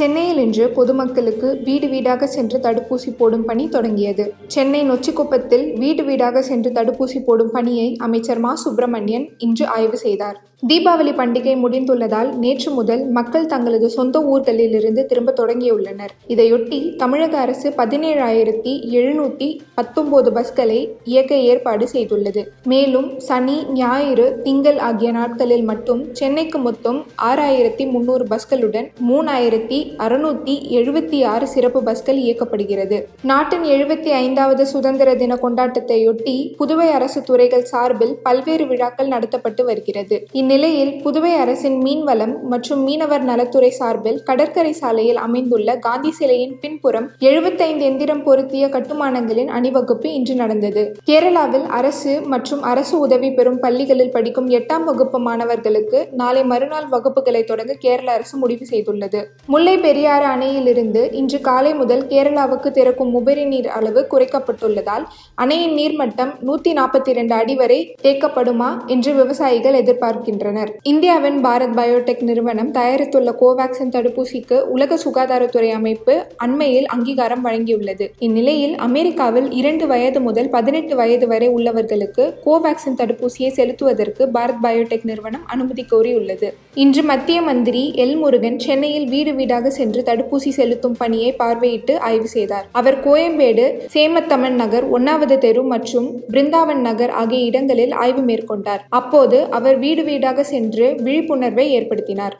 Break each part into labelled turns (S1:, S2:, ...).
S1: சென்னையில் இன்று பொதுமக்களுக்கு வீடு வீடாக சென்று தடுப்பூசி போடும் பணி தொடங்கியது. சென்னை நொச்சிக்குப்பத்தில் வீடு வீடாக சென்று தடுப்பூசி போடும் பணியை அமைச்சர் மா. சுப்பிரமணியன் இன்று ஆய்வு செய்தார். தீபாவளி பண்டிகை முடிந்துள்ளதால் நேற்று முதல் மக்கள் தங்களது சொந்த ஊர்களிலிருந்து திரும்ப தொடங்கியுள்ளனர். இதையொட்டி தமிழக அரசு பதினேழாயிரத்தி எழுநூற்றி பத்தொன்பது பஸ்களை இயக்க ஏற்பாடு செய்துள்ளது. மேலும் சனி ஞாயிறு திங்கள் ஆகிய நாட்களில் மட்டும் சென்னைக்கு மொத்தம் ஆறாயிரத்தி முன்னூறு பஸ்களுடன் மூணாயிரத்தி அறுநூத்தி எழுபத்தி ஆறு சிறப்பு பஸ்கள் இயக்கப்படுகிறது. நாட்டின் எழுபத்தி ஐந்தாவது சுதந்திர தின கொண்டாட்டத்தையொட்டி புதுவை அரசு துறைகள் சார்பில் பல்வேறு விழாக்கள் நடத்தப்பட்டு வருகிறது. இந்நிலையில் புதுவை அரசின் மீன்வளம் மற்றும் மீனவர் நலத்துறை சார்பில் கடற்கரை சாலையில் அமைந்துள்ள காந்தி சிலையின் பின்புறம் எழுபத்தைந்து எந்திரம் பொருத்திய கட்டுமானங்களின் அணிவகுப்பு இன்று நடந்தது. கேரளாவில் அரசு மற்றும் அரசு உதவி பெறும் பள்ளிகளில் படிக்கும் எட்டாம் வகுப்பு மாணவர்களுக்கு நாளை மறுநாள் வகுப்புகளை தொடங்க கேரள அரசு முடிவு செய்துள்ளது. முல்லை பெரியாறு அணையிலிருந்து இன்று காலை முதல் கேரளாவுக்கு திறக்கும் உபரி நீர் அளவு குறைக்கப்பட்டுள்ளதால் அணையின் நீர்மட்டம் நூத்தி நாற்பத்தி இரண்டு அடி வரை தேக்கப்படுமா என்று விவசாயிகள் எதிர்பார்க்கின்றனர். இந்தியாவின் பாரத் பயோடெக் நிறுவனம் தயாரித்துள்ள கோவாக்சின் தடுப்பூசிக்கு உலக சுகாதாரத்துறை அமைப்பு அண்மையில் அங்கீகாரம் வழங்கியுள்ளது. இந்நிலையில் அமெரிக்காவில் இரண்டு வயது முதல் பதினெட்டு வயது வரை உள்ளவர்களுக்கு கோவாக்சின் தடுப்பூசியை செலுத்துவதற்கு பாரத் பயோடெக் நிறுவனம் அனுமதி கோரியுள்ளது. இன்று மத்திய மந்திரி எல் முருகன் சென்னையில் வீடு வீடாக சென்று தடுப்பூசி செலுத்தும் பணியை பார்வையிட்டு ஆய்வு செய்தார். அவர் கோயம்பேடு சேமத்தமன் நகர் ஒன்னாவது தெரு மற்றும் பிருந்தாவன் நகர் ஆகிய இடங்களில் ஆய்வு மேற்கொண்டார். அப்போது அவர் வீடு வீடாக சென்று விழிப்புணர்வை ஏற்படுத்தினார்.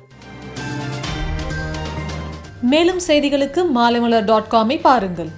S2: மேலும் செய்திகளுக்கு மாலைமலர் டாட் காமை பாருங்கள்.